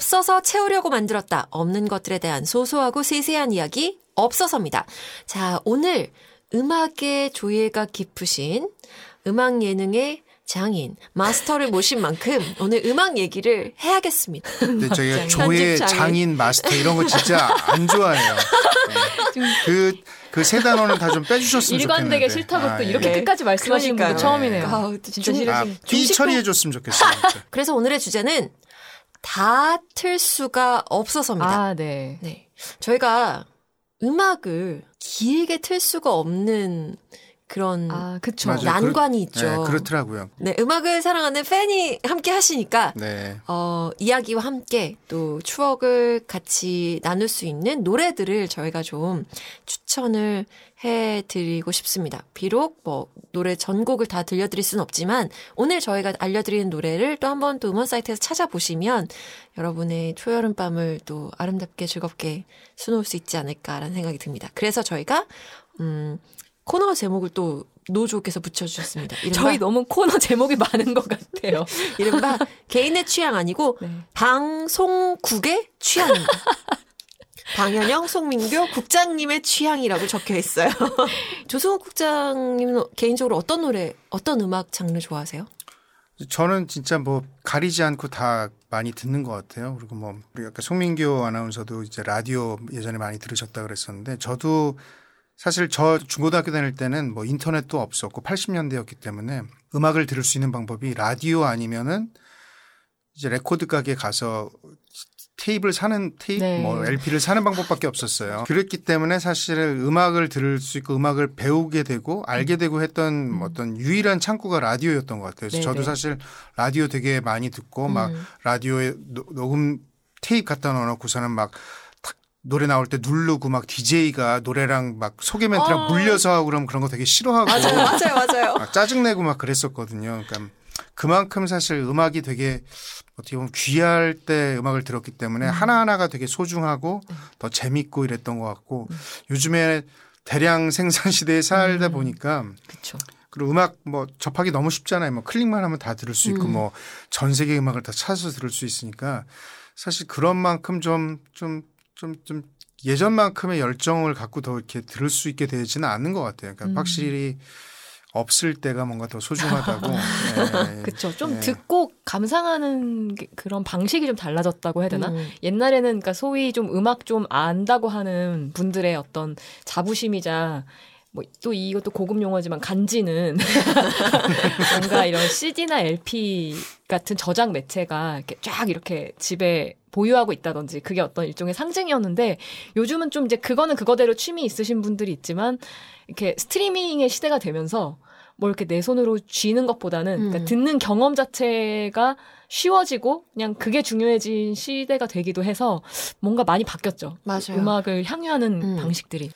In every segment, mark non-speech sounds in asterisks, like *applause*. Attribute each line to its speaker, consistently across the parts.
Speaker 1: 없어서 채우려고 만들었다. 없는 것들에 대한 소소하고 세세한 이야기 없어서입니다. 자, 오늘 음악의 조예가 깊으신 음악 예능의 장인 마스터를 모신 만큼 오늘 음악 얘기를 해야겠습니다.
Speaker 2: 근데 저희가 조예
Speaker 1: 장인.
Speaker 2: 장인 마스터 이런 거 진짜 안 좋아해요. 네. 그, 그세 단어는 다 좀 빼주셨으면
Speaker 3: 일관되게
Speaker 2: 좋겠는데.
Speaker 3: 싫다고
Speaker 2: 아,
Speaker 3: 또
Speaker 2: 예.
Speaker 3: 이렇게
Speaker 1: 네.
Speaker 3: 끝까지 말씀하시는. 분도 처음이네요.
Speaker 1: 아우,
Speaker 3: 진짜
Speaker 1: 중-
Speaker 2: 아,
Speaker 3: 싫으신.
Speaker 2: 삐 처리해줬으면 좋겠어요.
Speaker 1: 그래서 오늘의 주제는 다 틀 수가 없어서입니다.
Speaker 3: 아, 네.
Speaker 1: 네. 저희가 음악을 길게 틀 수가 없는 그런
Speaker 3: 아, 그쵸.
Speaker 2: 맞아요.
Speaker 1: 난관이
Speaker 2: 네,
Speaker 1: 있죠.
Speaker 2: 그렇더라고요.
Speaker 1: 네, 음악을 사랑하는 팬이 함께 하시니까
Speaker 2: 네.
Speaker 1: 어, 이야기와 함께 또 추억을 같이 나눌 수 있는 노래들을 저희가 좀 추천을 해 드리고 싶습니다. 비록 뭐 노래 전곡을 다 들려 드릴 수는 없지만 오늘 저희가 알려 드리는 노래를 또 한번 또 음원 사이트에서 찾아보시면 여러분의 초여름 밤을 또 아름답게 즐겁게 수놓을 수 있지 않을까라는 생각이 듭니다. 그래서 저희가 음, 코너 제목을 또 노조께서 붙여주셨습니다. *laughs* 이른바
Speaker 3: 저희 너무 코너 제목이 많은 것 같아요. *laughs*
Speaker 1: 이른바 개인의 취향 아니고 *laughs*
Speaker 3: 네.
Speaker 1: 방송국의 취향입니다. 방현영, 송민교 국장님의 취향이라고 적혀 있어요. 조승욱 국장님은 개인적으로 어떤 노래, 어떤 음악 장르 좋아하세요?
Speaker 2: 저는 진짜 뭐 가리지 않고 다 많이 듣는 것 같아요. 그리고 뭐 우리 아까 송민교 아나운서도 이제 라디오 예전에 많이 들으셨다 그랬었는데 저도 사실 저 중고등학교 다닐 때는 뭐 인터넷도 없었고 80년대였기 때문에 음악을 들을 수 있는 방법이 라디오 아니면은 이제 레코드 가게 가서 테이프를 사는 테이프
Speaker 3: 네.
Speaker 2: 뭐 LP를 사는 방법밖에 없었어요. 그랬기 때문에 사실 음악을 들을 수 있고 음악을 배우게 되고 알게 되고 했던 뭐 어떤 유일한 창구가 라디오였던 것 같아요. 그래서
Speaker 1: 음. 네네.
Speaker 2: 저도 사실 라디오 되게 많이 듣고 막
Speaker 1: 음.
Speaker 2: 라디오에 노- 녹음 테이프 갖다 넣어놓고서는 막 탁 노래 나올 때 누르고 막 DJ가 노래랑 막 소개 멘트랑
Speaker 1: 어.
Speaker 2: 물려서 하고 그러면 그런 거 되게 싫어하고
Speaker 1: 맞아요, 맞아요, 맞아요.
Speaker 2: 막 짜증내고 막 그랬었거든요. 그러니까 그만큼 사실 음악이 되게 어떻게 보면 귀할 때 음악을 들었기 때문에 하나하나가 되게 소중하고 더 재밌고 이랬던 것 같고 요즘에 대량 생산 시대에 살다 보니까
Speaker 3: 그쵸.
Speaker 2: 그리고 음악 뭐 접하기 너무 쉽잖아요. 뭐 클릭만 하면 다 들을 수 있고
Speaker 1: 음.
Speaker 2: 뭐전 세계 음악을 다 찾아서 들을 수 있으니까 사실 그런 만큼 좀 좀 좀 좀 예전만큼의 열정을 갖고 더 이렇게 들을 수 있게 되지는 않는 것 같아요. 그러니까
Speaker 3: 음.
Speaker 2: 확실히 없을 때가 뭔가 더 소중하다고. 네. *laughs*
Speaker 3: 그쵸. 좀
Speaker 2: 네.
Speaker 3: 듣고 감상하는 게- 그런 방식이 좀 달라졌다고 해야 되나?
Speaker 1: 음.
Speaker 3: 옛날에는 그러니까 소위 좀 음악 좀 안다고 하는 분들의 어떤 자부심이자 뭐또 이것도 고급 용어지만 간지는 *laughs* 뭔가 이런 CD나 LP 같은 저장 매체가 이렇게 쫙 이렇게 집에 보유하고 있다든지 그게 어떤 일종의 상징이었는데 요즘은 좀 이제 그거는 그거대로 취미 있으신 분들이 있지만 이렇게 스트리밍의 시대가 되면서 뭐 이렇게 내 손으로 쥐는 것보다는 그러니까
Speaker 1: 음.
Speaker 3: 듣는 경험 자체가 쉬워지고 그냥 그게 중요해진 시대가 되기도 해서 뭔가 많이 바뀌었죠.
Speaker 1: 맞아요.
Speaker 3: 음악을 향유하는
Speaker 1: 음.
Speaker 3: 방식들이.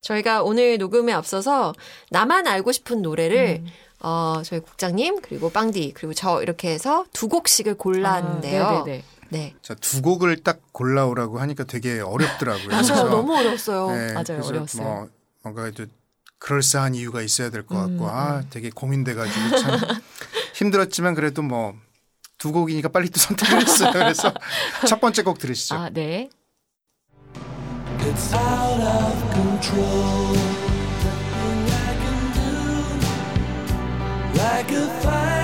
Speaker 1: 저희가 오늘 녹음에 앞서서 나만 알고 싶은 노래를
Speaker 3: 음.
Speaker 1: 어, 저희 국장님 그리고 빵디 그리고 저 이렇게 해서 두 곡씩을 골랐는데요.
Speaker 3: 아, 네.
Speaker 2: 자, 두 곡을 딱 골라오라고 하니까 되게 어렵더라고요.
Speaker 1: 맞아요.
Speaker 2: 그래서
Speaker 1: 너무 어려웠어요.
Speaker 2: 네,
Speaker 3: 맞아요.
Speaker 2: 그래서
Speaker 3: 어려웠어요.
Speaker 2: 뭐 뭔가 좀 그럴싸한 이유가 있어야 될 것 같고
Speaker 3: 음,
Speaker 2: 아 되게 고민돼가지고 참 *laughs* 힘들었지만 그래도 뭐 두 곡이니까 빨리 또 *laughs* 선택을 했어요. 그래서 첫 번째 곡 들으시죠.
Speaker 3: 아, 네.
Speaker 4: It's out of control. Nothing I can do. Like a fire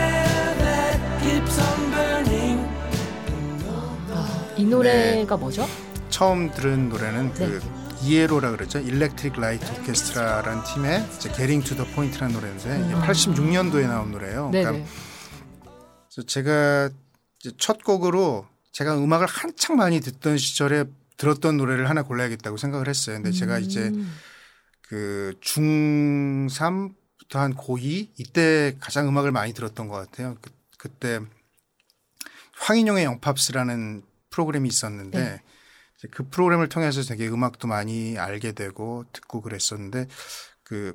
Speaker 3: 노래가 뭐죠?
Speaker 2: 처음 들은 노래는
Speaker 3: 네.
Speaker 2: 그 ELO라 그랬죠. Electric Light Orchestra라는 팀의 이제 Getting to the Point라는 노래인데 이게 86년도에 나온 노래예요.
Speaker 3: 음. 네네.
Speaker 2: 그러니까 제가 이제 첫 곡으로 제가 음악을 한창 많이 듣던 시절에 들었던 노래를 하나 골라야겠다고 생각을 했어요. 근데 제가 이제
Speaker 3: 음.
Speaker 2: 그 중3부터 한 고2 이때 가장 음악을 많이 들었던 것 같아요. 그, 그때 황인용의 영팝스라는 프로그램이 있었는데
Speaker 3: 네.
Speaker 2: 이제 그 프로그램을 통해서 되게 음악도 많이 알게 되고 듣고 그랬었는데 그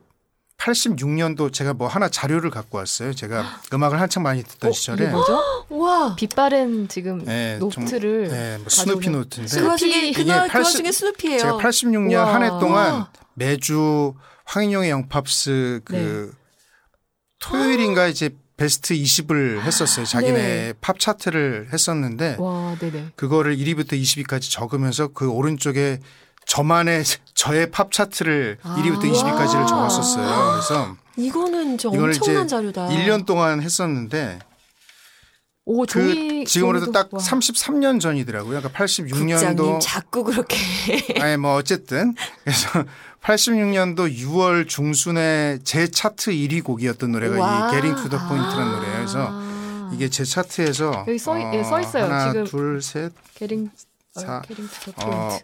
Speaker 2: 86년도 제가 뭐 하나 자료를 갖고 왔어요. 제가 *gasps* 음악을 한창 많이 듣던
Speaker 3: 어,
Speaker 2: 시절에
Speaker 3: 뭐죠?
Speaker 1: 와.
Speaker 3: 빛바랜 지금
Speaker 2: 네, 좀-
Speaker 3: 노트를
Speaker 2: 네, 뭐 스누피 노트인데
Speaker 1: 그
Speaker 3: 스누피.
Speaker 1: 그날
Speaker 2: 이게 그80
Speaker 1: 와중에 스누피예요.
Speaker 2: 제가 86년
Speaker 3: 와.
Speaker 2: 한해 동안 매주 황인용의 영팝스 그
Speaker 3: 네.
Speaker 2: 토요일인가 이제 베스트 20을 했었어요. 자기네
Speaker 1: 네.
Speaker 2: 팝 차트를 했었는데
Speaker 3: 와.
Speaker 2: 그거를 1위부터 20위까지 적으면서 그 오른쪽에 저만의 *laughs* 저의 팝 차트를
Speaker 3: 아.
Speaker 2: 1위부터 20위까지를 적었었어요. 그래서
Speaker 1: 이거는 좀
Speaker 2: 이걸
Speaker 1: 엄청난
Speaker 2: 이제
Speaker 1: 자료다.
Speaker 2: 1년 동안 했었는데
Speaker 3: 오,
Speaker 2: 그 지금으로도 딱
Speaker 3: 와.
Speaker 2: 33년 전이더라고요. 그러니까
Speaker 1: 국장님
Speaker 2: 86년도
Speaker 1: 자꾸 그렇게
Speaker 2: 아니 뭐 어쨌든 그래서 86년도 6월 중순에 제 차트 1위 곡이었던 노래가
Speaker 1: 와.
Speaker 2: 이 Getting to the Point라는 노래예요. 그래서
Speaker 3: 아.
Speaker 2: 이게 제 차트에서
Speaker 3: 여기 써 있- 예, 써 있어요.
Speaker 2: 하나,
Speaker 3: 지금.
Speaker 2: 둘, 셋,
Speaker 3: getting
Speaker 2: 사,
Speaker 3: 어, Getting to the
Speaker 2: 어,
Speaker 3: 포인트.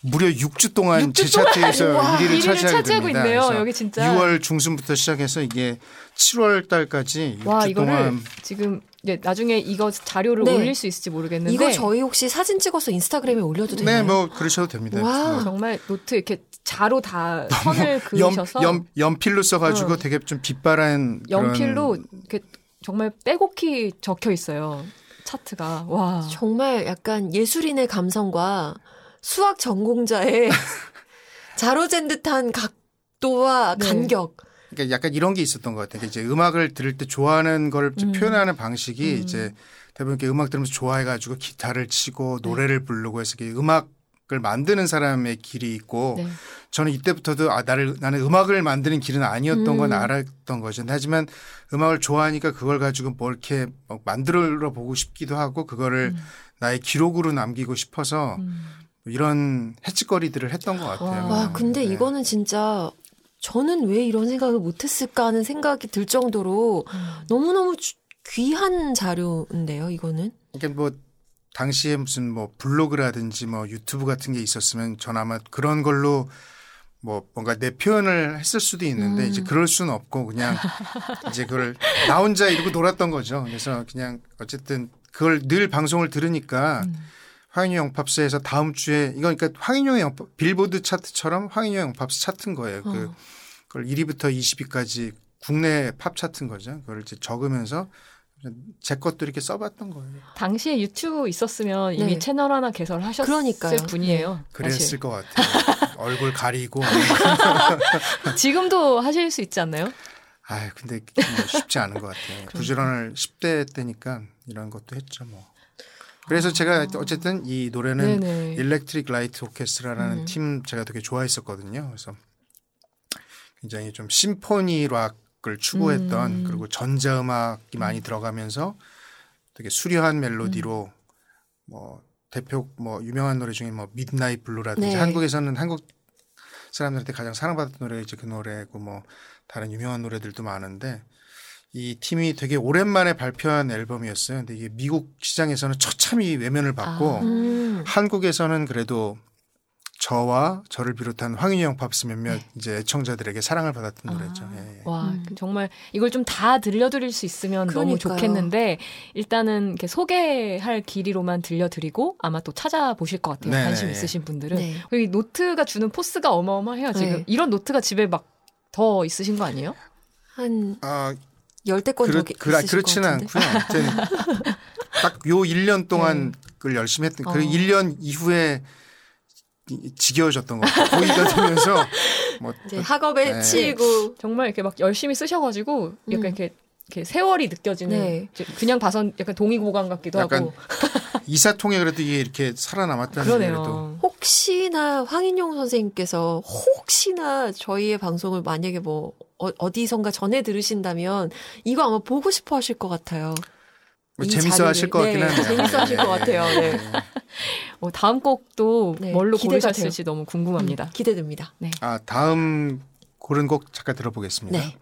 Speaker 2: 무려 6주 동안
Speaker 3: 6주
Speaker 2: 제 차트에서
Speaker 3: 와,
Speaker 2: 1위를
Speaker 3: 1위를
Speaker 2: 차지하게
Speaker 3: 차지하고. 있네요. 여기 진짜.
Speaker 2: 6월 중순부터 시작해서 이게 7월 달까지 6주
Speaker 3: 와,
Speaker 2: 동안
Speaker 3: 지금 이제 나중에 이거 자료를
Speaker 1: 네.
Speaker 3: 올릴 수 있을지 모르겠는데
Speaker 1: 이거 저희 혹시 사진 찍어서 인스타그램에 올려도 되나요?
Speaker 2: 네, 뭐 그러셔도 됩니다.
Speaker 1: 와.
Speaker 2: 뭐
Speaker 3: 정말 노트 이렇게 자로 다 선을 *laughs*
Speaker 2: 연,
Speaker 3: 그으셔서
Speaker 2: 연, 연 필로 써가지고
Speaker 3: 어.
Speaker 2: 되게 좀 빛바란
Speaker 3: 연필로
Speaker 2: 그런
Speaker 3: 이렇게 정말 빼곡히 적혀 있어요. 차트가 와.
Speaker 1: 정말 약간 예술인의 감성과 수학 전공자의 *laughs* 자로잰 듯한 각도와
Speaker 3: 네.
Speaker 1: 간격.
Speaker 2: 그러니까 약간 이런 게 있었던 것 같아요. 이제 음악을 들을 때 좋아하는 좀
Speaker 3: 음.
Speaker 2: 표현하는 방식이
Speaker 3: 음.
Speaker 2: 이제 대부분 이렇게 음악 들으면서 좋아해가지고 기타를 치고
Speaker 3: 네.
Speaker 2: 노래를 부르고 해서 이게 음악 을 만드는 사람의 길이 있고
Speaker 3: 네.
Speaker 2: 저는 이때부터도 아 나를 나는 음악을 만드는 길은 아니었던 건
Speaker 1: 음.
Speaker 2: 알았던 거죠. 하지만 음악을 좋아하니까 그걸 가지고 뭐 이렇게 막 만들어 보고 싶기도 하고 그거를
Speaker 3: 음.
Speaker 2: 나의 기록으로 남기고 싶어서
Speaker 3: 음.
Speaker 2: 이런 해치거리들을 했던 것 같아요.
Speaker 1: 와, 근데
Speaker 2: 네.
Speaker 1: 이거는 진짜 저는 왜 이런 생각을 못했을까 하는 생각이 들 정도로
Speaker 3: 음.
Speaker 1: 너무너무 주- 귀한 자료인데요, 이거는.
Speaker 2: 이게 뭐 당시에 무슨 뭐 블로그라든지 뭐 유튜브 같은 게 있었으면 전 아마 그런 걸로 뭐 뭔가 내 표현을 했을 수도 있는데
Speaker 1: 음.
Speaker 2: 이제 그럴 수는 없고 그냥 *laughs* 이제 그걸 나 혼자 이러고 놀았던 거죠. 그래서 그냥 어쨌든 그걸 늘 방송을 들으니까
Speaker 3: 음.
Speaker 2: 황인효 영팝스에서 다음 주에 이건 그러니까 황인효 영팝 빌보드 차트처럼 황인효 영팝스 차트인 거예요. 그
Speaker 1: 어.
Speaker 2: 그걸 1위부터 20위까지 국내 팝 차트인 거죠. 그걸 이제 적으면서 제 것도 이렇게 써봤던 거예요.
Speaker 3: 당시에 유튜브 있었으면 이미
Speaker 1: 네.
Speaker 3: 채널 하나 개설하셨을
Speaker 1: 그러니까요.
Speaker 3: 분이에요.
Speaker 2: 그랬을
Speaker 3: 사실.
Speaker 2: 것 같아요. *laughs* 얼굴 가리고.
Speaker 3: 지금도 하실 수 있지 않나요?
Speaker 2: 아 근데 뭐 쉽지 않은 것 같아요. 부지런을 10대 때니까 이런 것도 했죠 뭐. 그래서 제가 어쨌든 이 노래는
Speaker 3: 아. 네네.
Speaker 2: Electric Light Orchestra라는
Speaker 1: 음.
Speaker 2: 팀 제가 되게 좋아했었거든요. 그래서 굉장히 좀 symphony rock을 추구했던
Speaker 3: 음.
Speaker 2: 그리고 전자음악이 많이 들어가면서 되게 수려한 멜로디로 뭐 대표 뭐 유명한 노래 중에 뭐 Midnight Blue라든지
Speaker 1: 네.
Speaker 2: 한국에서는 한국 사람들한테 가장 사랑받았던 노래가 이제 그 노래고 뭐 다른 유명한 노래들도 많은데 이 팀이 되게 오랜만에 발표한 앨범이었어요. 근데 이게 미국 시장에서는 처참히 외면을 받고
Speaker 3: 아.
Speaker 1: 음.
Speaker 2: 한국에서는 그래도 저와 저를 비롯한 황인용 영팝스 몇몇
Speaker 3: 네.
Speaker 2: 이제 애청자들에게 사랑을 받았던
Speaker 3: 아.
Speaker 2: 노래죠. 예, 예.
Speaker 3: 와,
Speaker 1: 음.
Speaker 3: 그 정말 이걸 좀 다 들려드릴 수 있으면 너무
Speaker 1: 그러니까요.
Speaker 3: 좋겠는데 일단은 이렇게 소개할 길이로만 들려드리고 아마 또 찾아보실 것 같아요.
Speaker 2: 네,
Speaker 3: 관심
Speaker 2: 네.
Speaker 3: 있으신 분들은.
Speaker 1: 네.
Speaker 3: 그리고 이 노트가 주는 포스가 어마어마해요. 지금
Speaker 1: 네.
Speaker 3: 이런 노트가 집에 막 더 있으신 거 아니에요?
Speaker 1: 한
Speaker 2: 아,
Speaker 1: 열대 건
Speaker 2: 그렇,
Speaker 1: 더
Speaker 2: 그,
Speaker 1: 것
Speaker 2: 그렇지는. 않고요. 딱요 1년 동안 그걸 열심히 했던 그
Speaker 3: 어.
Speaker 2: 1년 이후에 이- 지겨워졌던 것 같아요. 거기가 되면서 뭐
Speaker 1: 이제 학업에
Speaker 2: 네.
Speaker 1: 치이고
Speaker 3: 정말 이렇게 막 열심히 쓰셔가지고 약간
Speaker 1: 음.
Speaker 3: 이렇게 이렇게 세월이 느껴지는
Speaker 1: 네.
Speaker 3: 그냥 봐선 약간 동의보감 같기도
Speaker 2: 약간
Speaker 3: 하고 *laughs*
Speaker 2: 이사통에 그래도 이게 이렇게 살아남았다는
Speaker 3: 그러네요.
Speaker 1: 혹시나 황인용 선생님께서 혹시나 저희의 방송을 만약에 뭐 어, 어디선가 전해 들으신다면 이거 아마 보고 싶어 하실 것 같아요. 뭐이
Speaker 2: 재밌어. 하실 것 같긴
Speaker 1: 네,
Speaker 2: 하네요. *laughs*
Speaker 1: 재밌어 하실 것 같아요. 네.
Speaker 3: 어, 다음 곡도
Speaker 1: 네,
Speaker 3: 뭘로
Speaker 1: 기대가
Speaker 3: 고르셨을지 너무 궁금합니다.
Speaker 1: 음, 기대됩니다.
Speaker 2: 아, 다음 고른 곡 잠깐 들어보겠습니다.
Speaker 1: 네.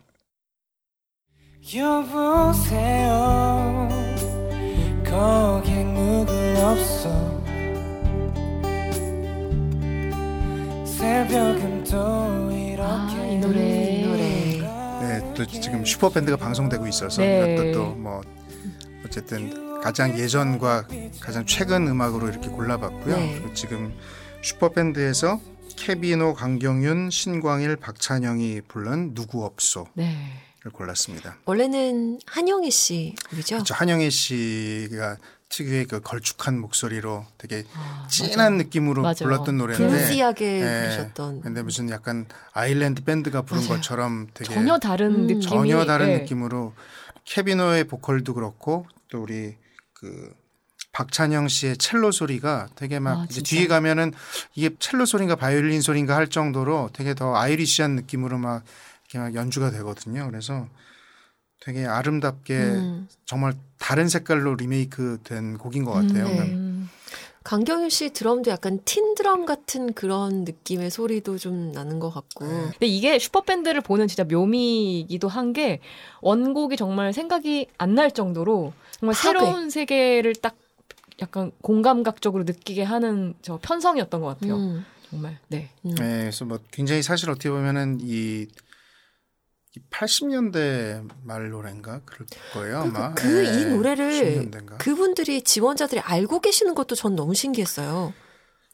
Speaker 4: 여보세요 거기 누구 없어
Speaker 2: 지금 슈퍼밴드가 방송되고 있어서
Speaker 3: 네.
Speaker 2: 이것도 또 뭐 어쨌든 가장 예전과 가장 최근 음악으로 이렇게 골라봤고요.
Speaker 1: 네.
Speaker 2: 그리고 지금 슈퍼밴드에서 케비노, 강경윤, 신광일, 박찬영이 부른 누구 없소를
Speaker 3: 네.
Speaker 2: 골랐습니다.
Speaker 1: 원래는 한영애 씨 곡이죠.
Speaker 2: 그렇죠. 한영애 씨가 특유의 그 걸쭉한 목소리로 되게
Speaker 3: 아,
Speaker 2: 진한 느낌으로
Speaker 3: 맞아요.
Speaker 2: 불렀던 노래인데
Speaker 1: 분시하게
Speaker 2: 네.
Speaker 1: 부르셨던.
Speaker 2: 근데 무슨 약간 아일랜드 밴드가 부른
Speaker 1: 맞아요.
Speaker 2: 것처럼 되게
Speaker 3: 전혀 다른
Speaker 1: 음.
Speaker 3: 느낌이
Speaker 2: 전혀 다른
Speaker 3: 예.
Speaker 2: 느낌으로 케비노의 보컬도 그렇고 또 우리 그 박찬영 씨의 첼로 소리가 되게 막
Speaker 3: 아,
Speaker 2: 이제? 뒤에 가면은 이게 첼로 소리인가 바이올린 소리인가 할 정도로 되게 더 Irish한 느낌으로 막 이렇게 막 연주가 되거든요. 그래서 되게 아름답게
Speaker 1: 음.
Speaker 2: 정말 다른 색깔로 리메이크 된 곡인 것 같아요.
Speaker 1: 네.
Speaker 3: 음,
Speaker 1: 강경윤 씨 드럼도 약간 tin drum 같은 그런 느낌의 소리도 좀 나는 것 같고.
Speaker 2: 네.
Speaker 3: 근데 이게 슈퍼밴드를 보는 진짜 묘미이기도 한 게 원곡이 정말 생각이 안 날 정도로 정말
Speaker 1: 파괴.
Speaker 3: 새로운 세계를 딱 약간 공감각적으로 느끼게 하는 저 편성이었던 것 같아요.
Speaker 1: 음,
Speaker 3: 정말. 네.
Speaker 1: 음.
Speaker 2: 네, 그래서 뭐 굉장히 사실 어떻게 보면은 이, 이 80년대 말 노래인가 그럴 거예요 아마.
Speaker 1: 그이
Speaker 2: 예,
Speaker 1: 노래를
Speaker 2: 90년대인가.
Speaker 1: 그분들이 지원자들이 알고 계시는 것도 전 너무 신기했어요.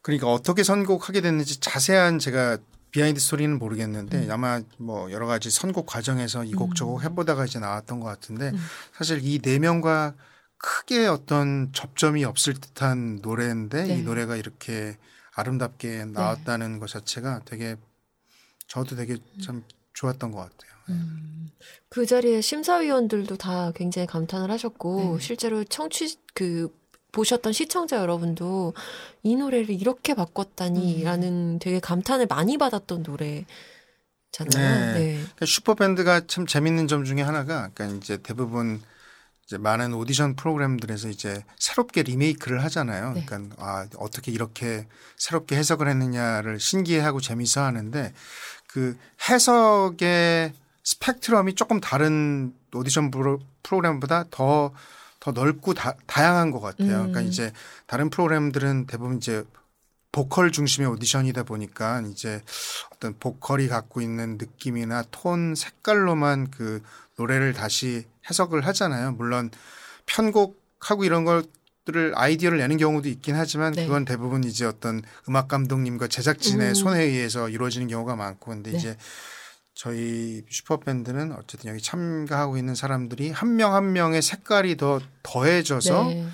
Speaker 2: 그러니까 어떻게 선곡하게 됐는지 자세한 제가 behind story는 모르겠는데 아마 뭐 여러 가지 선곡 과정에서 이 곡저곡 해보다가 이제 나왔던 것 같은데 사실 이 네 명과 크게 어떤 접점이 없을 듯한 노래인데
Speaker 3: 네.
Speaker 2: 이 노래가 이렇게 아름답게 나왔다는 것 자체가 되게 저도 되게 참 좋았던 것 같아요.
Speaker 1: 그 자리에 심사위원들도 다 굉장히 감탄을 하셨고
Speaker 3: 네.
Speaker 1: 실제로 청취 그 보셨던 시청자 여러분도 이 노래를 이렇게 바꿨다니라는 되게 감탄을 많이 받았던 노래 잖아요.
Speaker 2: 네.
Speaker 1: 네.
Speaker 2: 그러니까 슈퍼밴드가 참 재밌는 점 중에 하나가 그러니까 이제 대부분 이제 많은 오디션 프로그램들에서 이제 새롭게 리메이크를 하잖아요.
Speaker 3: 네.
Speaker 2: 그러니까 아 어떻게 이렇게 새롭게 해석을 했느냐를 신기해하고 재미있어 하는데 그 해석의 스펙트럼이 조금 다른 오디션 프로- 프로그램보다 더 더 넓고 다, 다양한 것 같아요. 그러니까
Speaker 3: 음.
Speaker 2: 이제 다른 프로그램들은 대부분 이제 보컬 중심의 오디션이다 보니까 이제 어떤 보컬이 갖고 있는 느낌이나 톤 색깔로만 그 노래를 다시 해석을 하잖아요. 물론 편곡하고 이런 것 들을 아이디어를 내는 경우도 있긴 하지만
Speaker 3: 네.
Speaker 2: 그건 대부분 이제 어떤 음악 감독님과 제작진의
Speaker 1: 음.
Speaker 2: 손에 의해서 이루어지는 경우가 많고 근데
Speaker 3: 네.
Speaker 2: 이제 저희 슈퍼밴드는 어쨌든 여기 참가하고 있는 사람들이 한 명한 명의 색깔이 더 더해져서
Speaker 3: 네.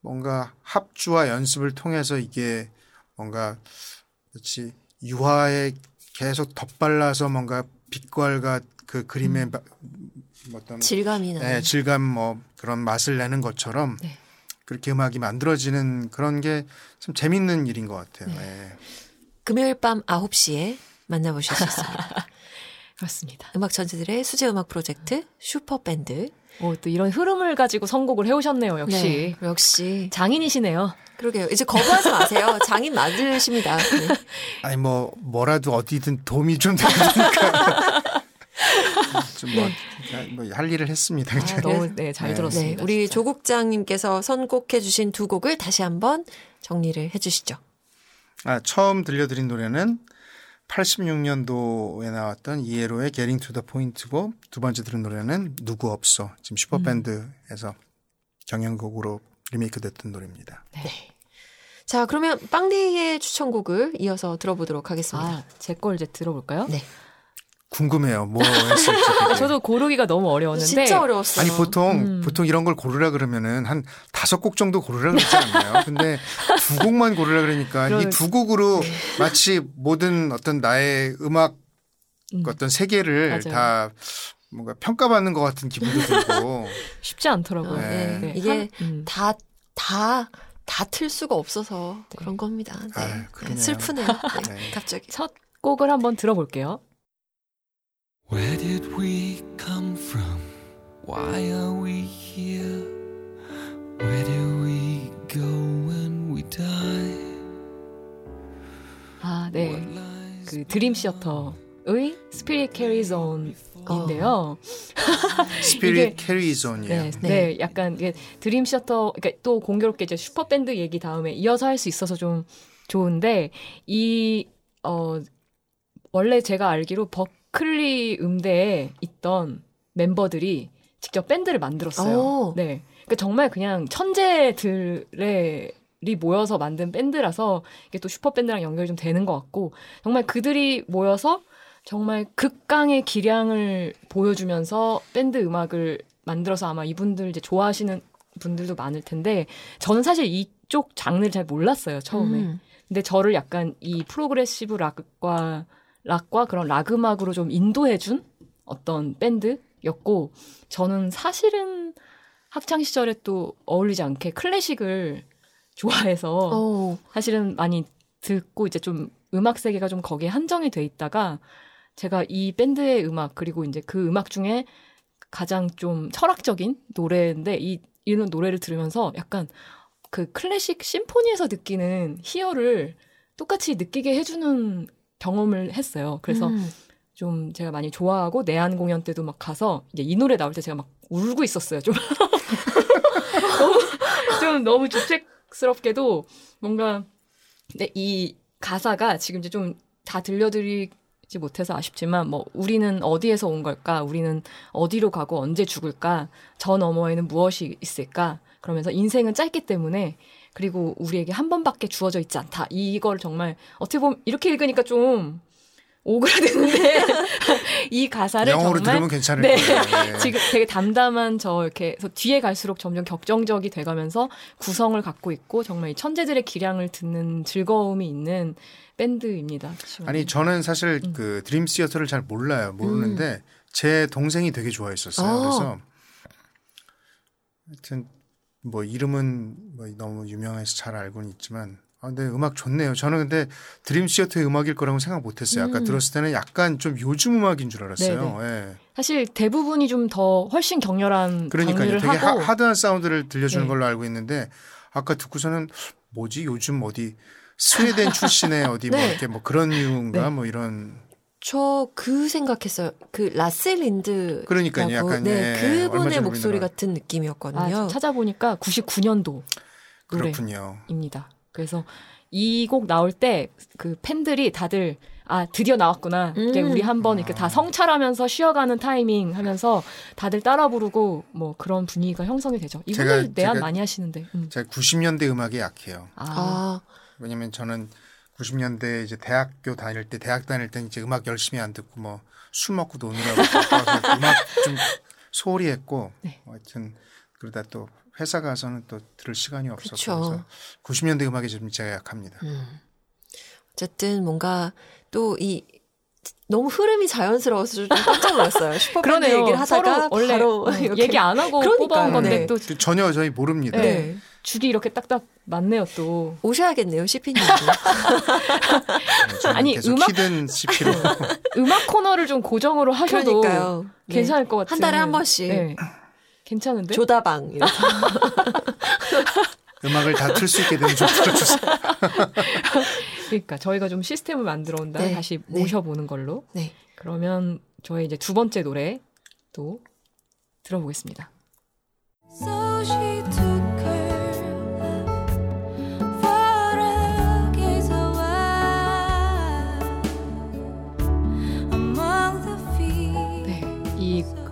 Speaker 2: 뭔가 합주와 연습을 통해서 이게 뭔가 그렇지 유화에 계속 덧발라서 뭔가 빛깔과 그 그림의
Speaker 3: 음.
Speaker 2: 마- 어떤
Speaker 1: 질감이 나는.
Speaker 2: 네, 질감 뭐 그런 맛을 내는 것처럼
Speaker 3: 네.
Speaker 2: 그렇게 음악이 만들어지는 그런 게 참 재밌는 일인 것 같아요. 예.
Speaker 1: 금요일 밤 9시에 만나보실 수 있습니다. *laughs*
Speaker 3: 그렇습니다.
Speaker 1: 음악 천재들의 수제 음악 프로젝트 슈퍼밴드.
Speaker 3: 오, 또 이런 흐름을 가지고 선곡을 해오셨네요, 역시.
Speaker 1: 네, 역시.
Speaker 3: 장인이시네요.
Speaker 1: 그러게요. 이제 거부하지 마세요. 장인 맞으십니다. 네.
Speaker 2: 아니 뭐 뭐라도 어디든 도움이 좀 되니까 *laughs* 좀뭐할 일을 했습니다.
Speaker 3: 아. 너무, 네, 잘
Speaker 2: 네.
Speaker 1: 네,
Speaker 3: 들었습니다.
Speaker 1: 우리
Speaker 3: 진짜.
Speaker 1: 조국장님께서 선곡해 주신 두 곡을 다시 한번 정리를 해 주시죠.
Speaker 2: 아, 처음 들려드린 노래는 86년도에 나왔던 이에로의 Getting to the Point고 두 번째 들은 노래는 누구 없어 지금 슈퍼밴드에서 경연곡으로 리메이크 됐던 노래입니다.
Speaker 1: 자, 그러면 빵디의 추천곡을 이어서 들어보도록 하겠습니다.
Speaker 3: 아, 제걸 이제 들어볼까요?
Speaker 1: 네.
Speaker 2: 궁금해요. 뭐 했을지. *laughs*
Speaker 3: 저도 고르기가 너무 어려웠는데.
Speaker 1: 진짜 어려웠어요.
Speaker 2: 아니 보통
Speaker 3: 음.
Speaker 2: 보통 이런 걸 고르라 그러면은 한 다섯 곡 정도 고르라 그러지 않나요? 근데 두 곡만 고르라 그러니까 이 두 곡으로 마치 모든 어떤 나의 음악
Speaker 3: 음,
Speaker 2: 어떤 세계를
Speaker 3: 맞아요.
Speaker 2: 다 뭔가 평가받는 것 같은 기분도 들고 *laughs*
Speaker 3: 쉽지 않더라고요.
Speaker 1: 어, 네.
Speaker 2: 네.
Speaker 1: 이게
Speaker 3: 한- 음.
Speaker 1: 다, 다, 다틀 수가 없어서
Speaker 3: 네.
Speaker 1: 그런 겁니다. 네.
Speaker 2: 아유,
Speaker 1: 네,
Speaker 2: 그러네요.
Speaker 1: 슬프네요. 네,
Speaker 2: 네.
Speaker 1: 갑자기.
Speaker 3: 첫 곡을 한번 들어볼게요.
Speaker 4: Where did we come from? Why are we here? Where do we go when we die?
Speaker 3: 아, 네. 그 Dream Theater의 Spirit Carries On인데요.
Speaker 2: Spirit
Speaker 3: 이게-
Speaker 2: Carries On이에요.
Speaker 3: 네, 네, 약간 이게 Dream Theater 그러니까 또 공교롭게 이제 슈퍼 밴드 얘기 다음에 이어서 할 수 있어서 좀 좋은데 이 어 원래 제가 알기로 버클리 음대에 있던 멤버들이 직접 밴드를 만들었어요.
Speaker 1: 오.
Speaker 3: 네. 그러니까 정말 그냥 천재들의 이 모여서 만든 밴드라서 이게 또 슈퍼밴드랑 연결이 좀 되는 것 같고 정말 그들이 모여서 정말 극강의 기량을 보여주면서 밴드 음악을 만들어서 아마 이분들 이제 좋아하시는 분들도 많을 텐데 저는 사실 이쪽 장르를 잘 몰랐어요 처음에
Speaker 1: 음.
Speaker 3: 근데 저를 약간 이 progressive rock과 락과 그런 락 음악으로 좀 인도해준 어떤 밴드 노래였고 저는 사실은 학창 시절에 또 어울리지 않게 클래식을 좋아해서
Speaker 1: 어.
Speaker 3: 사실은 많이 듣고 이제 좀 음악 세계가 좀 거기에 한정이 돼 있다가 제가 이 밴드의 음악 그리고 이제 그 음악 중에 가장 좀 철학적인 노래인데 이 이런 노래를 들으면서 약간 그 클래식 심포니에서 느끼는 희열을 똑같이 느끼게 해주는 경험을 했어요. 그래서
Speaker 1: 음.
Speaker 3: 좀 제가 많이 좋아하고 내한 공연 때도 막 가서 이제 이 노래 나올 때 제가 막 울고 있었어요. 좀 *laughs* 너무 좀 너무 주책스럽게도 뭔가 근데 이 가사가 지금 이제 좀 다 들려드리 지 못해서 아쉽지만 뭐 우리는 어디에서 온 걸까? 우리는 어디로 가고 언제 죽을까? 저 너머에는 무엇이 있을까? 그러면서 인생은 짧기 때문에 그리고 우리에게 한 번밖에 주어져 있지 않다. 이걸 정말 어떻게 보면 이렇게 읽으니까 좀 오그라드는데 *laughs* 이 가사를
Speaker 2: 영어로
Speaker 3: 정말
Speaker 2: 들으면 괜찮을
Speaker 3: 네.
Speaker 2: 거예요. 예. *laughs*
Speaker 3: 지금 되게 담담한 저 이렇게 뒤에 갈수록 점점 격정적이 돼가면서 구성을 갖고 있고 정말 이 천재들의 기량을 듣는 즐거움이 있는 밴드입니다.
Speaker 2: 아니 저는 사실
Speaker 3: 음.
Speaker 2: 그 드림 시어터를 잘 몰라요. 모르는데 제 동생이 되게 좋아했었어요.
Speaker 1: 아.
Speaker 2: 그래서 하여튼 뭐 이름은 뭐 너무 유명해서 잘 알고는 있지만 아 근데 음악 좋네요. 저는 근데 드림 시어터의 음악일 거라고 생각 못 했어요. 아까
Speaker 3: 음.
Speaker 2: 들었을 때는 약간 좀 요즘 음악인 줄 알았어요. 예.
Speaker 3: 사실 대부분이 좀 더 훨씬 격렬한
Speaker 2: 그러니까요. 되게
Speaker 3: 하고
Speaker 2: 하, 드한 사운드를 들려주는
Speaker 3: 네.
Speaker 2: 걸로 알고 있는데 아까 듣고서는 뭐지 요즘 어디 스웨덴 출신의 어디 뭐 *laughs*
Speaker 1: 네.
Speaker 2: 이렇게 뭐 그런 이유인가
Speaker 3: 네.
Speaker 2: 뭐 이런
Speaker 1: 저 그 생각했어요. 그 라셀 린드.
Speaker 2: 그러니까요. 약간,
Speaker 1: 네,
Speaker 2: 예,
Speaker 1: 그분의 목소리 같은
Speaker 3: 아,
Speaker 1: 느낌이었거든요.
Speaker 3: 찾아보니까 99년도
Speaker 2: 그렇군요.
Speaker 3: 노래입니다. 그래서 이 곡 나올 때 그 팬들이 다들 아 드디어 나왔구나. 이제
Speaker 1: 음.
Speaker 3: 우리 한번 이렇게 다 성찰하면서 쉬어가는 타이밍 하면서 다들 따라 부르고 뭐 그런 분위기가 형성이 되죠. 이분들 내한 많이 하시는데. 음.
Speaker 2: 제가 90년대 음악에 약해요.
Speaker 3: 아,
Speaker 1: 아,
Speaker 2: 왜냐면 저는 90년대 이제 대학교 다닐 때 대학 다닐 때 이제 음악 열심히 안 듣고 뭐 술 먹고 노느라고 *laughs* 음악 좀 소홀히 했고
Speaker 3: 네.
Speaker 2: 하여튼 그러다 또 회사 가서는 또 들을 시간이. 그래서 90년대 음악에 좀 제가 약합니다.
Speaker 1: 음. 어쨌든 뭔가 또이 너무 흐름이 자연스러워서 좀 깜짝 놀랐어요. *laughs* 슈퍼밴드. 얘기를 하다가
Speaker 3: 서로 원래
Speaker 1: 바로
Speaker 3: 어,
Speaker 1: 이렇게
Speaker 3: 얘기 안 하고
Speaker 1: 그러니까요.
Speaker 3: 뽑아온 건데
Speaker 1: 네.
Speaker 3: 또
Speaker 2: 전혀 저희 모릅니다.
Speaker 3: 네.
Speaker 1: 네.
Speaker 3: 줄이 이렇게 딱딱 맞네요 또.
Speaker 1: 오셔야겠네요, 시피님도.
Speaker 2: 네,
Speaker 3: 아니, 음악-
Speaker 2: 히든 CP로 *laughs*
Speaker 3: 음악 코너를 좀 고정으로 하셔도
Speaker 1: 그러니까요. 네.
Speaker 3: 괜찮을 것 같아요.
Speaker 1: 한 달에 한 번씩.
Speaker 3: 네. 괜찮은데?
Speaker 1: 조다방. 이렇게. *laughs*
Speaker 2: 음악을 다 틀 수 있게 되면 좀 틀어주세요. *laughs*
Speaker 3: 그러니까 저희가 좀 시스템을 만들어 온 다음에
Speaker 1: 네.
Speaker 3: 다시
Speaker 1: 네.
Speaker 3: 모셔보는 걸로.
Speaker 1: 네.
Speaker 3: 그러면 저희 이제 두 번째 노래 또 들어보겠습니다.
Speaker 5: So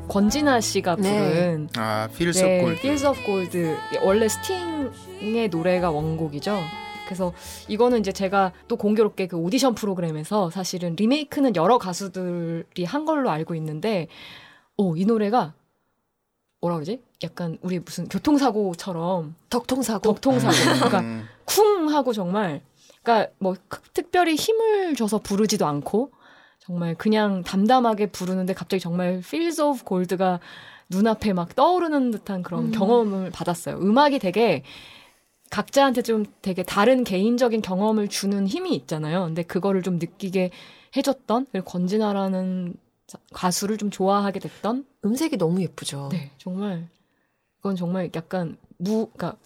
Speaker 3: 권진아 씨가
Speaker 1: 네.
Speaker 3: 부른
Speaker 2: 아, Fields
Speaker 3: 네,
Speaker 2: of Gold.
Speaker 3: Fields of Gold 원래 스팅의 노래가 원곡이죠. 그래서 이거는 이제 제가 또 공교롭게 그 오디션 프로그램에서 사실은 리메이크는 여러 가수들이 한 걸로 알고 있는데, 오, 이 노래가 뭐라 그러지? 약간 우리 무슨 교통사고처럼
Speaker 1: 덕통사고.
Speaker 3: 덕통사고. 그러니까
Speaker 2: 음,
Speaker 3: 쿵 하고 정말 그러니까 뭐 크- 특별히 힘을 줘서 부르지도 않고 정말 그냥 담담하게 부르는데 갑자기 정말 Fields of Gold가 눈앞에 막 떠오르는 듯한 그런
Speaker 1: 음.
Speaker 3: 경험을 받았어요. 음악이 되게 각자한테 좀 되게 다른 개인적인 경험을 주는 힘이 있잖아요. 근데 그거를 좀 느끼게 해줬던 그리고 권진아라는 자- 가수를 좀 좋아하게 됐던
Speaker 1: 음색이 너무 예쁘죠.
Speaker 3: 네 정말 이건 정말 약간 무 그러니까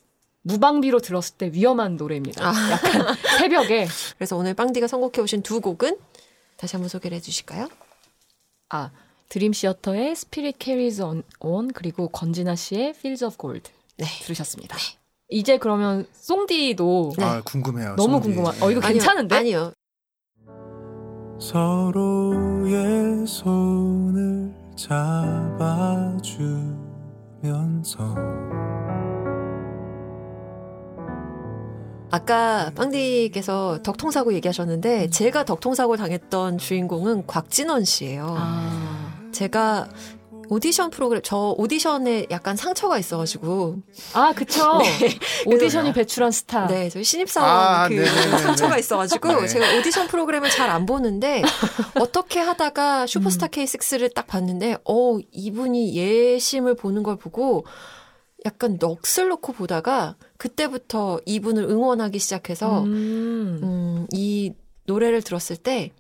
Speaker 3: 무방비로 들었을 때 위험한 노래입니다.
Speaker 1: 아.
Speaker 3: 약간 새벽에 *laughs*
Speaker 1: 그래서 오늘 빵디가 선곡해 오신 두 곡은 다시 한번 소개를 해주실까요?
Speaker 3: 아 드림 시어터의 Spirit Carries On, on 그리고 권진아 씨의 Fields of Gold
Speaker 1: 네.
Speaker 3: 들으셨습니다. 이제 그러면 송디도
Speaker 2: 아, 궁금해요.
Speaker 3: 너무. 궁금한. 어 이거
Speaker 1: 아니요,
Speaker 3: 괜찮은데?
Speaker 1: 아니요.
Speaker 4: 서로의 손을 잡아주면서
Speaker 1: 아까 빵디께서 덕통사고 얘기하셨는데 제가 덕통사고 당했던 주인공은 곽진언 씨예요.
Speaker 3: 아
Speaker 1: 제가 오디션 프로그램 저 오디션에 약간 상처가 있어가지고
Speaker 3: 아, 그쵸. *laughs*
Speaker 1: 네.
Speaker 3: 오디션이 배출한 스타.
Speaker 1: 네, 저희 신입사원
Speaker 2: 아,
Speaker 1: 그
Speaker 2: 네네네네.
Speaker 1: 상처가 있어가지고
Speaker 2: 네.
Speaker 1: 제가 오디션 프로그램을 잘 안 보는데 *laughs* 어떻게 하다가 슈퍼스타 K6를 딱 봤는데 어 이분이 예심을 보는 걸 보고 약간 넋을 놓고 보다가 그때부터 이분을 응원하기 시작해서
Speaker 3: 음.
Speaker 1: 음, 이 노래를 들었을 때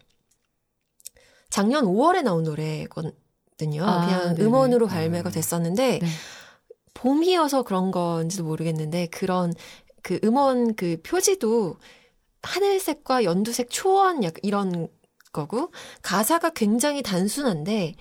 Speaker 1: 작년 5월에 나온 노래거든요.
Speaker 3: 아,
Speaker 1: 그냥
Speaker 3: 네네.
Speaker 1: 음원으로 발매가 됐었는데
Speaker 3: 네.
Speaker 1: 봄이어서 그런 건지도 모르겠는데 그런 그 음원 그 표지도 하늘색과 연두색 초원 약 이런 거고 가사가 굉장히 단순한데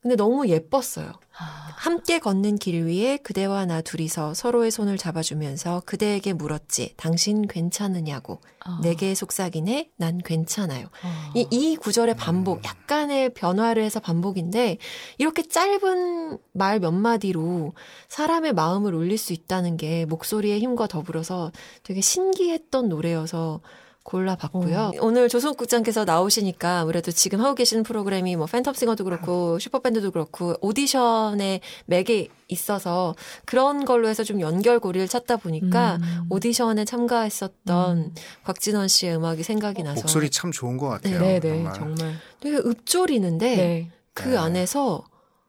Speaker 1: 근데 너무 예뻤어요.
Speaker 3: 아,
Speaker 1: 함께 걷는 길 위에 그대와 나 둘이서 서로의 손을 잡아주면서 그대에게 물었지. 당신 괜찮으냐고.
Speaker 3: 아.
Speaker 1: 내게 속삭이네. 난 괜찮아요.
Speaker 3: 아.
Speaker 1: 이, 이 구절의 반복, 약간의 변화를 해서 반복인데, 이렇게 짧은 말 몇 마디로 사람의 마음을 울릴 수 있다는 게 목소리의 힘과 더불어서 되게 신기했던 노래여서 골라봤고요. 오늘 조성욱 국장께서 나오시니까 아무래도 지금 하고 계시는 프로그램이 뭐 팬텀싱어도 그렇고 슈퍼밴드도 그렇고 오디션의 맥에 있어서 그런 걸로 해서 좀 연결고리를 찾다 보니까
Speaker 3: 음.
Speaker 1: 오디션에 참가했었던
Speaker 3: 음.
Speaker 1: 곽진원 씨의 음악이 생각이 나서
Speaker 2: 목소리 참 좋은 것 같아요.
Speaker 3: 네, 네,
Speaker 2: 정말.
Speaker 3: 정말.
Speaker 1: 되게 읊조리는데
Speaker 3: 네.
Speaker 1: 그
Speaker 2: 네.
Speaker 1: 안에서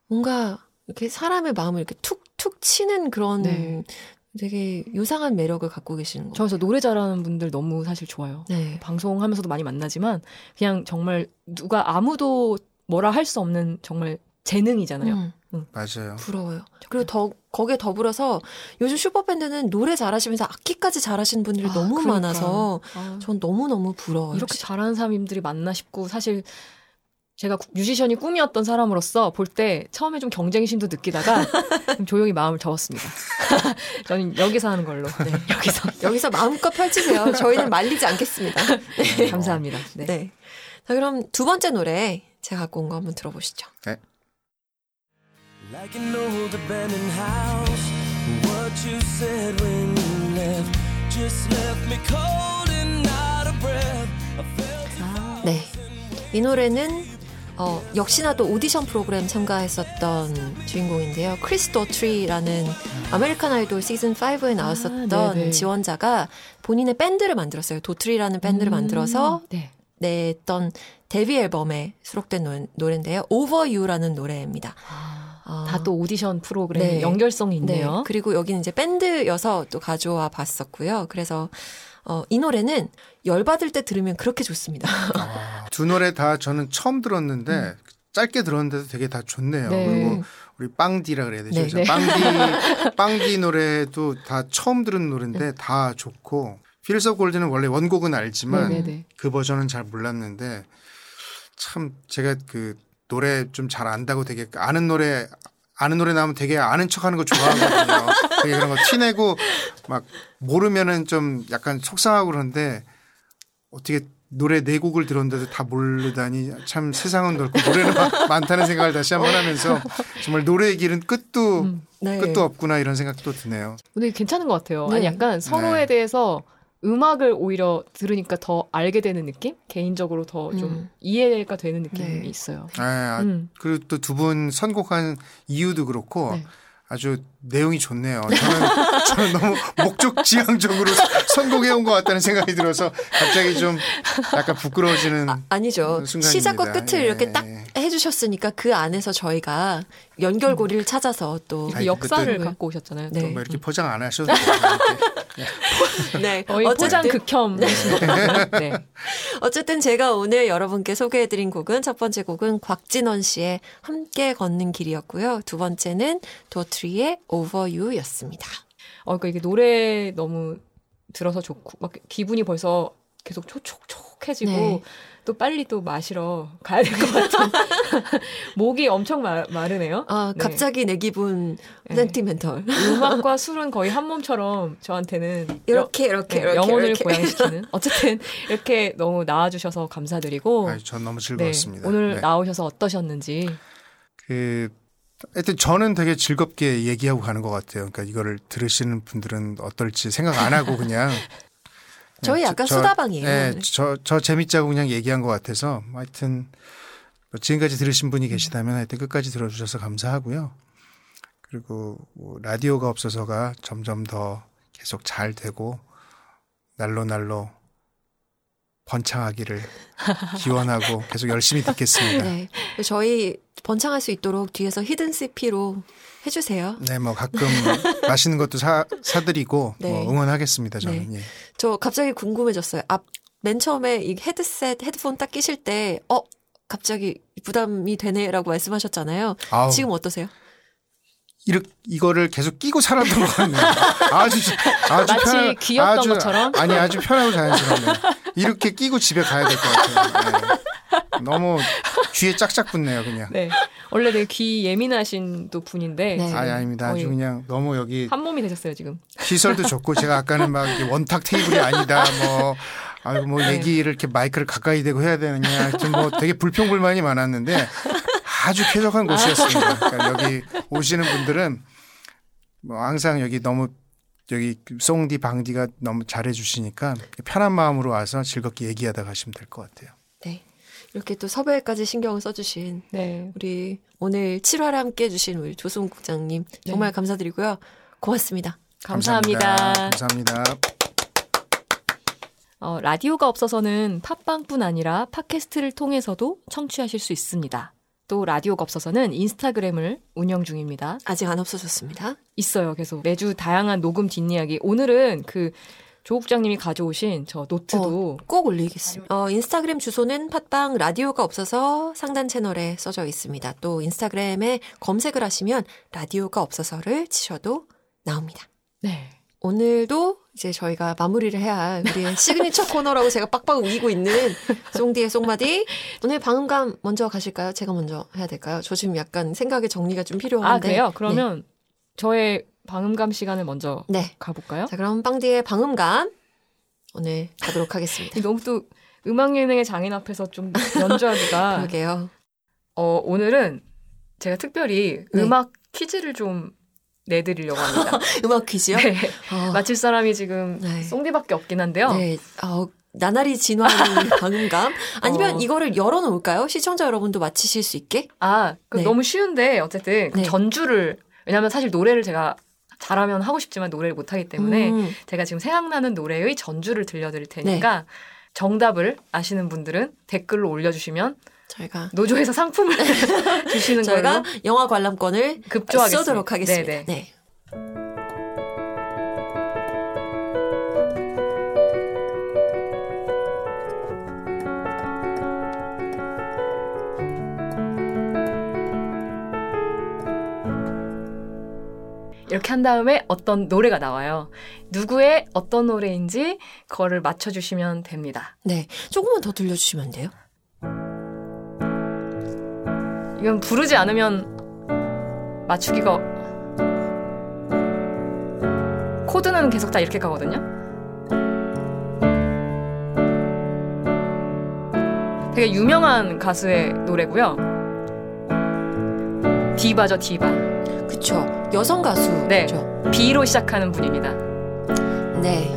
Speaker 1: 뭔가 이렇게 사람의 마음을 이렇게 툭툭 치는 그런
Speaker 3: 네.
Speaker 1: 되게 요상한 매력을 갖고 계시는 거.
Speaker 3: 저 그래서 노래 잘하는 분들 너무 사실 좋아요.
Speaker 1: 네.
Speaker 3: 방송하면서도 많이 만나지만 그냥 정말 누가 아무도 뭐라 할 수 없는 정말 재능이잖아요.
Speaker 1: 음,
Speaker 2: 맞아요.
Speaker 1: 부러워요. 그리고 더 거기에 더불어서 요즘 슈퍼밴드는 노래 잘하시면서 악기까지 잘하시는 분들이
Speaker 3: 아,
Speaker 1: 너무
Speaker 3: 그러니까.
Speaker 1: 많아서
Speaker 3: 아,
Speaker 1: 전 너무 너무 부러워요.
Speaker 3: 이렇게 잘하는 사람들이 맞나 싶고 사실 제가 구- 뮤지션이 꿈이었던 사람으로서 볼 때 처음에 좀 경쟁심도 느끼다가 *laughs* 좀 조용히 마음을 접었습니다. *laughs* 저는 여기서 하는 걸로. 네, *laughs* 여기서.
Speaker 1: 여기서 마음껏 펼치세요. 저희는 말리지 않겠습니다.
Speaker 3: 네, 감사합니다. 네.
Speaker 1: 네. 자, 그럼 두 번째 노래 제가 갖고 온 거 한번 들어보시죠.
Speaker 6: Like an old abandoned house. What you said when you left just left me cold and out of breath. I felt
Speaker 1: 네. 이 노래는 어, 역시나 또 오디션 프로그램 참가했었던 주인공인데요. Chris Daughtry라는 American Idol 시즌 5에 나왔었던
Speaker 3: 아.
Speaker 1: 지원자가 본인의 밴드를 만들었어요. Daughtry라는 밴드를 만들어서
Speaker 3: 네.
Speaker 1: 냈던 데뷔 앨범에 수록된 노, 노래인데요. Over You라는 노래입니다. 어,
Speaker 3: 다또 오디션 프로그램
Speaker 1: 네.
Speaker 3: 연결성이
Speaker 1: 네.
Speaker 3: 있네요.
Speaker 1: 그리고 여기는 이제 밴드여서 또 가져와 봤었고요. 그래서 어, 이 노래는 열받을 때 들으면 그렇게 좋습니다. *laughs*
Speaker 2: 두 노래 다 저는 처음 들었는데 짧게 들었는데도 되게 다 좋네요.
Speaker 3: 네.
Speaker 2: 그리고 우리 빵디라 그래야 되죠.
Speaker 1: 네,
Speaker 3: 네.
Speaker 2: 빵디 *laughs* 빵디 노래도 다 처음 들은 노래인데 다 좋고 of Gold는 원래 원곡은 알지만
Speaker 3: 네, 네, 네.
Speaker 2: 그 버전은 잘 몰랐는데 참 제가 그 노래 좀 잘 안다고 되게 아는 노래 아는 노래 나오면 되게 아는 척하는 거 좋아하거든요. *laughs* 되게 그런 거 티내고 막 모르면은 좀 약간 속상하고 그런데 어떻게 노래 네 곡을 들었는데도 다 모르다니 참 세상은 넓고 노래는 많- 많다는 생각을 다시 한번 하면서 정말 노래의 길은 끝도
Speaker 3: 음.
Speaker 1: 네.
Speaker 2: 끝도 없구나 이런 생각도 드네요.
Speaker 3: 근데 괜찮은 것 같아요.
Speaker 1: 네.
Speaker 3: 아니 약간 서로에
Speaker 2: 네.
Speaker 3: 대해서 음악을 오히려 들으니까 더 알게 되는 느낌? 개인적으로 더좀
Speaker 1: 음.
Speaker 3: 이해가 되는 느낌이
Speaker 1: 네.
Speaker 3: 있어요.
Speaker 2: 아,
Speaker 3: 음.
Speaker 2: 그리고 또 두 분 선곡한 이유도 그렇고
Speaker 3: 네.
Speaker 2: 아주 내용이 좋네요. 저는 *laughs* 저는 너무 목적 지향적으로 선곡해 온 것 같다는 생각이 들어서 갑자기 좀 약간 부끄러워지는
Speaker 1: 아, 아니죠.
Speaker 2: 순간입니다.
Speaker 1: 시작과 끝을
Speaker 2: 예.
Speaker 1: 이렇게 딱 해주셨으니까 그 안에서 저희가 연결고리를 찾아서 또
Speaker 2: 아이,
Speaker 3: 역사를
Speaker 1: 그때-
Speaker 3: 갖고 오셨잖아요.
Speaker 1: 네.
Speaker 3: 또.
Speaker 2: 뭐 이렇게 포장 안 하셔도. *laughs*
Speaker 1: 네.
Speaker 3: 거의
Speaker 1: 어쨌든,
Speaker 3: 포장 것 같아요. 네. *laughs*
Speaker 1: 어쨌든 제가 오늘 여러분께 소개해드린 곡은 첫 번째 곡은 곽진원 씨의 함께 걷는 길이었고요. 두 번째는 도트리의 Over You였습니다.
Speaker 3: 어, 그러니까 이게 노래 너무 들어서 좋고 막 기분이 벌써 계속 촉촉촉해지고
Speaker 1: 네.
Speaker 3: 또 빨리 또 마시러 가야 될 것 같은 *laughs* 목이 엄청 마, 마르네요.
Speaker 1: 아,
Speaker 3: 네.
Speaker 1: 갑자기 내 기분
Speaker 3: 네.
Speaker 1: 센티멘털.
Speaker 3: 음악과 *laughs* 술은 거의 한 몸처럼 저한테는
Speaker 1: 이렇게 이렇게
Speaker 3: 네,
Speaker 1: 이렇게
Speaker 3: 영혼을
Speaker 1: 이렇게.
Speaker 3: 고양시키는 *laughs* 어쨌든 이렇게 너무 나와주셔서 감사드리고
Speaker 2: 아유, 전 너무
Speaker 3: 네,
Speaker 2: 즐거웠습니다.
Speaker 3: 오늘
Speaker 2: 네.
Speaker 3: 나오셔서 어떠셨는지
Speaker 2: 그 하여튼 저는 되게 즐겁게 얘기하고 가는 것 같아요. 그러니까 이거를 들으시는 분들은 어떨지 생각 안 하고 그냥 *laughs*
Speaker 1: 저희
Speaker 2: 네,
Speaker 1: 약간
Speaker 2: 저-
Speaker 1: 수다방이에요.
Speaker 2: 네, 저, 저 재밌자고 그냥 얘기한 것 같아서 하여튼 뭐 지금까지 들으신 분이 계시다면 하여튼 끝까지 들어주셔서 감사하고요. 그리고 뭐 라디오가 없어서가 점점 더 계속 잘 되고 날로 날로 번창하기를 기원하고 계속 열심히 듣겠습니다. 네,
Speaker 1: 네. 저희 번창할 수 있도록 뒤에서 히든 CP로 해주세요.
Speaker 2: 뭐 가끔 *laughs* 맛있는 것도 사, 사드리고
Speaker 1: 네.
Speaker 2: 뭐 응원하겠습니다. 저는. 예.
Speaker 1: 저 갑자기 궁금해졌어요. 앞, 맨 처음에 이 헤드셋, 헤드폰 딱 끼실 때, 어, 갑자기 부담이 되네라고 말씀하셨잖아요.
Speaker 2: 아우.
Speaker 1: 지금 어떠세요?
Speaker 2: 이렇게 이거를 계속 끼고 살았던 것 같네요. *laughs* 아주 아주
Speaker 3: 마치
Speaker 2: 편-
Speaker 3: 귀엽던
Speaker 2: 아주-
Speaker 3: 것처럼?
Speaker 2: 아니 아주 편하고 자연스럽네요. 이렇게 끼고 집에 가야 될 것 같아요. 네. 너무 귀에 짝짝 붙네요, 그냥.
Speaker 3: 네. 원래 되게 귀 예민하신 또 분인데
Speaker 1: 네.
Speaker 2: 아니 아닙니다. 아주 그냥 너무 여기
Speaker 3: 한 몸이 되셨어요 지금.
Speaker 2: 시설도 좋고 제가 아까는 막 원탁 테이블이 아니다 뭐 아이고 뭐
Speaker 3: 네.
Speaker 2: 얘기를 이렇게 마이크를 가까이 대고 해야 되느냐 하여튼 뭐 되게 불평불만이 많았는데 아주 쾌적한 곳이었습니다. 그러니까 여기 오시는 분들은 뭐 항상 여기 너무 여기 송디 방디가 너무 잘해 주시니까 편한 마음으로 와서 즐겁게 얘기하다 가시면 될 것 같아요.
Speaker 1: 네. 이렇게 또 섭외까지 신경을 써주신
Speaker 3: 네.
Speaker 1: 우리 오늘 7화를 함께 해주신 우리 조승우 국장님 정말 감사드리고요. 고맙습니다.
Speaker 3: 감사합니다.
Speaker 2: 감사합니다.
Speaker 3: 어, 라디오가 없어서는 팟빵뿐 아니라 팟캐스트를 통해서도 청취하실 수 있습니다. 또 라디오가 없어서는 인스타그램을 운영 중입니다.
Speaker 1: 아직 안 없어졌습니다.
Speaker 3: 있어요. 계속 매주 다양한 녹음 뒷이야기. 오늘은 그 조국장님이 가져오신 저 노트도
Speaker 1: 꼭 올리겠습니다. 어, 인스타그램 주소는 팟빵 라디오가 없어서 상단 채널에 써져 있습니다. 또 인스타그램에 검색을 하시면 라디오가 없어서를 치셔도 나옵니다.
Speaker 3: 네.
Speaker 1: 오늘도 이제 저희가 마무리를 해야 할 우리의 시그니처 코너라고 제가 빡빡 우기고 있는 송디의 송마디. 오늘 방음감 먼저 가실까요? 제가 먼저 해야 될까요? 저 지금 약간 생각의 정리가 좀 필요한데.
Speaker 3: 아, 그래요? 그러면 저의 방음감 시간을 먼저
Speaker 1: 네. 네.
Speaker 3: 가볼까요?
Speaker 1: 자, 그럼 빵디의 방음감 오늘 가도록 하겠습니다.
Speaker 3: 너무 또 음악 예능의 장인 앞에서 좀 연주하기가 *laughs*
Speaker 1: 그러게요.
Speaker 3: 어, 오늘은 제가 특별히
Speaker 1: 네.
Speaker 3: 음악 퀴즈를 좀 내드리려고 합니다. *laughs*
Speaker 1: 음악 퀴즈요?
Speaker 3: 네.
Speaker 1: 어,
Speaker 3: 맞힐 사람이 지금
Speaker 1: 네.
Speaker 3: 송디밖에 없긴 한데요.
Speaker 1: 네. 어, 나날이 진화하는 *laughs* 방음감. 아니면
Speaker 3: 어.
Speaker 1: 이거를 열어놓을까요? 시청자 여러분도 맞히실 수 있게?
Speaker 3: 아, 그
Speaker 1: 네.
Speaker 3: 너무 쉬운데 어쨌든 그
Speaker 1: 네.
Speaker 3: 전주를 왜냐하면 사실 노래를 제가 잘하면 하고 싶지만 노래를 못하기 때문에
Speaker 1: 음,
Speaker 3: 제가 지금 생각나는 노래의 전주를 들려드릴 테니까 정답을 아시는 분들은 댓글로 올려주시면
Speaker 1: 저희가
Speaker 3: 노조에서 상품을 *laughs* 주시는
Speaker 1: 저희가
Speaker 3: 걸로
Speaker 1: 영화 관람권을
Speaker 3: 급조하겠습니다.
Speaker 1: 쏘도록 하겠습니다.
Speaker 3: 네네.
Speaker 1: 네.
Speaker 3: 이렇게 한 다음에 어떤 노래가 나와요. 누구의 어떤 노래인지 그거를 맞춰주시면 됩니다.
Speaker 1: 네. 조금만 더 들려주시면 안 돼요?
Speaker 3: 이건 부르지 않으면 맞추기가 코드는 계속 다 이렇게 가거든요. 되게 유명한 가수의 노래고요. 디바죠, 디바.
Speaker 1: 그쵸. 여성 가수죠.
Speaker 3: 네. B로 시작하는 분입니다.
Speaker 1: 네.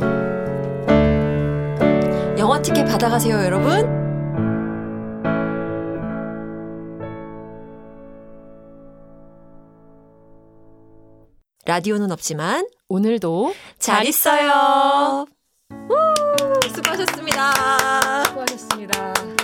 Speaker 1: 영화 티켓 받아가세요, 여러분. 라디오는 없지만
Speaker 3: 오늘도
Speaker 1: 잘 있어요. 우, 수고하셨습니다.
Speaker 3: 수고하셨습니다.